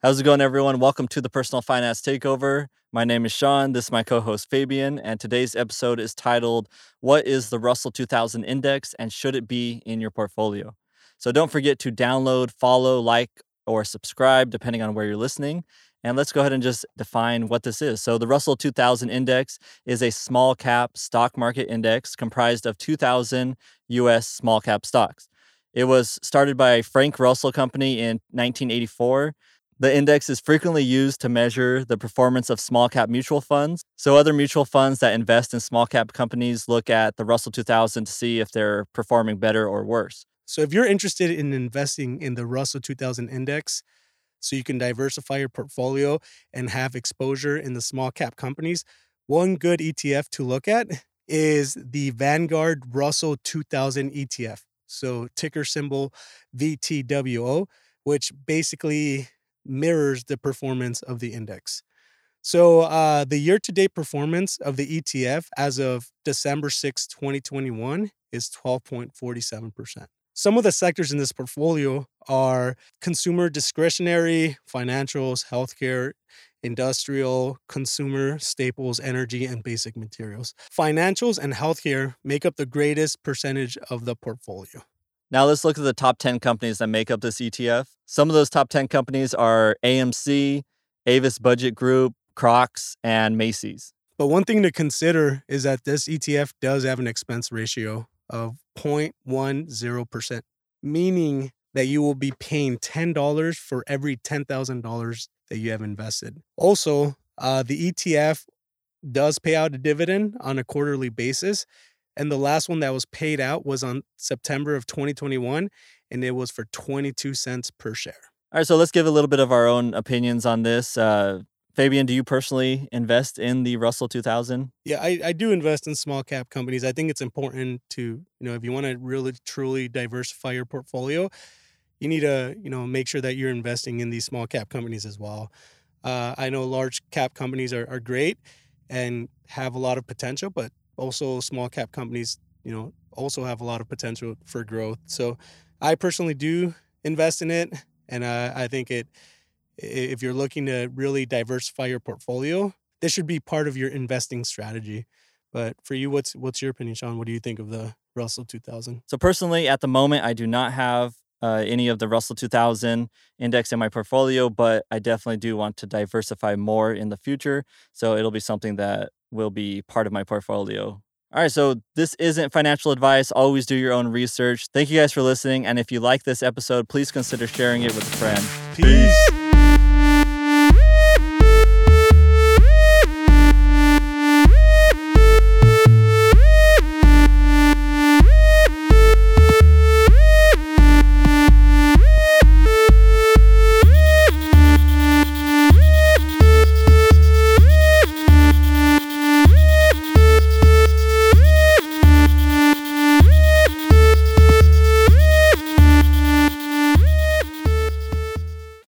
How's it going, everyone? Welcome to the Personal Finance Takeover. My name is Sean. This is my co host Fabian. And today's episode is titled, What is the Russell 2000 Index and Should It Be in Your Portfolio? So don't forget to download, follow, like, or subscribe, depending on where you're listening. And let's go ahead and just define what this is. So, the Russell 2000 Index is a small cap stock market index comprised of 2,000 US small cap stocks. It was started by Frank Russell Company in 1984 the index is frequently used to measure the performance of small cap mutual funds. So, other mutual funds that invest in small cap companies look at the Russell 2000 to see if they're performing better or worse. So, if you're interested in investing in the Russell 2000 index, so you can diversify your portfolio and have exposure in the small cap companies, one good ETF to look at is the Vanguard Russell 2000 ETF. So, ticker symbol VTWO, which basically mirrors the performance of the index. So uh, the year to date performance of the ETF as of December 6, 2021 is 12.47%. Some of the sectors in this portfolio are consumer discretionary, financials, healthcare, industrial, consumer, staples, energy, and basic materials. Financials and healthcare make up the greatest percentage of the portfolio. Now let's look at the top 10 companies that make up this ETF. Some of those top 10 companies are AMC, Avis Budget Group, Crocs, and Macy's. But one thing to consider is that this ETF does have an expense ratio of 0.10%, meaning that you will be paying $10 for every $10,000 that you have invested. Also, uh, the ETF does pay out a dividend on a quarterly basis, and the last one that was paid out was on September of 2021, and it was for 22 cents per share. All right, so let's give a little bit of our own opinions on this. Uh, Fabian, do you personally invest in the Russell 2000? Yeah, I, I do invest in small cap companies. I think it's important to, you know, if you want to really truly diversify your portfolio, you need to, you know, make sure that you're investing in these small cap companies as well. Uh, I know large cap companies are, are great and have a lot of potential, but also small cap companies, you know, also have a lot of potential for growth. So I personally do invest in it. And uh, I think it, if you're looking to really diversify your portfolio, this should be part of your investing strategy. But for you, what's what's your opinion, Sean? What do you think of the Russell 2000? So personally, at the moment, I do not have uh, any of the Russell 2000 index in my portfolio, but I definitely do want to diversify more in the future. So it'll be something that will be part of my portfolio. All right, so this isn't financial advice. Always do your own research. Thank you guys for listening. And if you like this episode, please consider sharing it with a friend. Peace.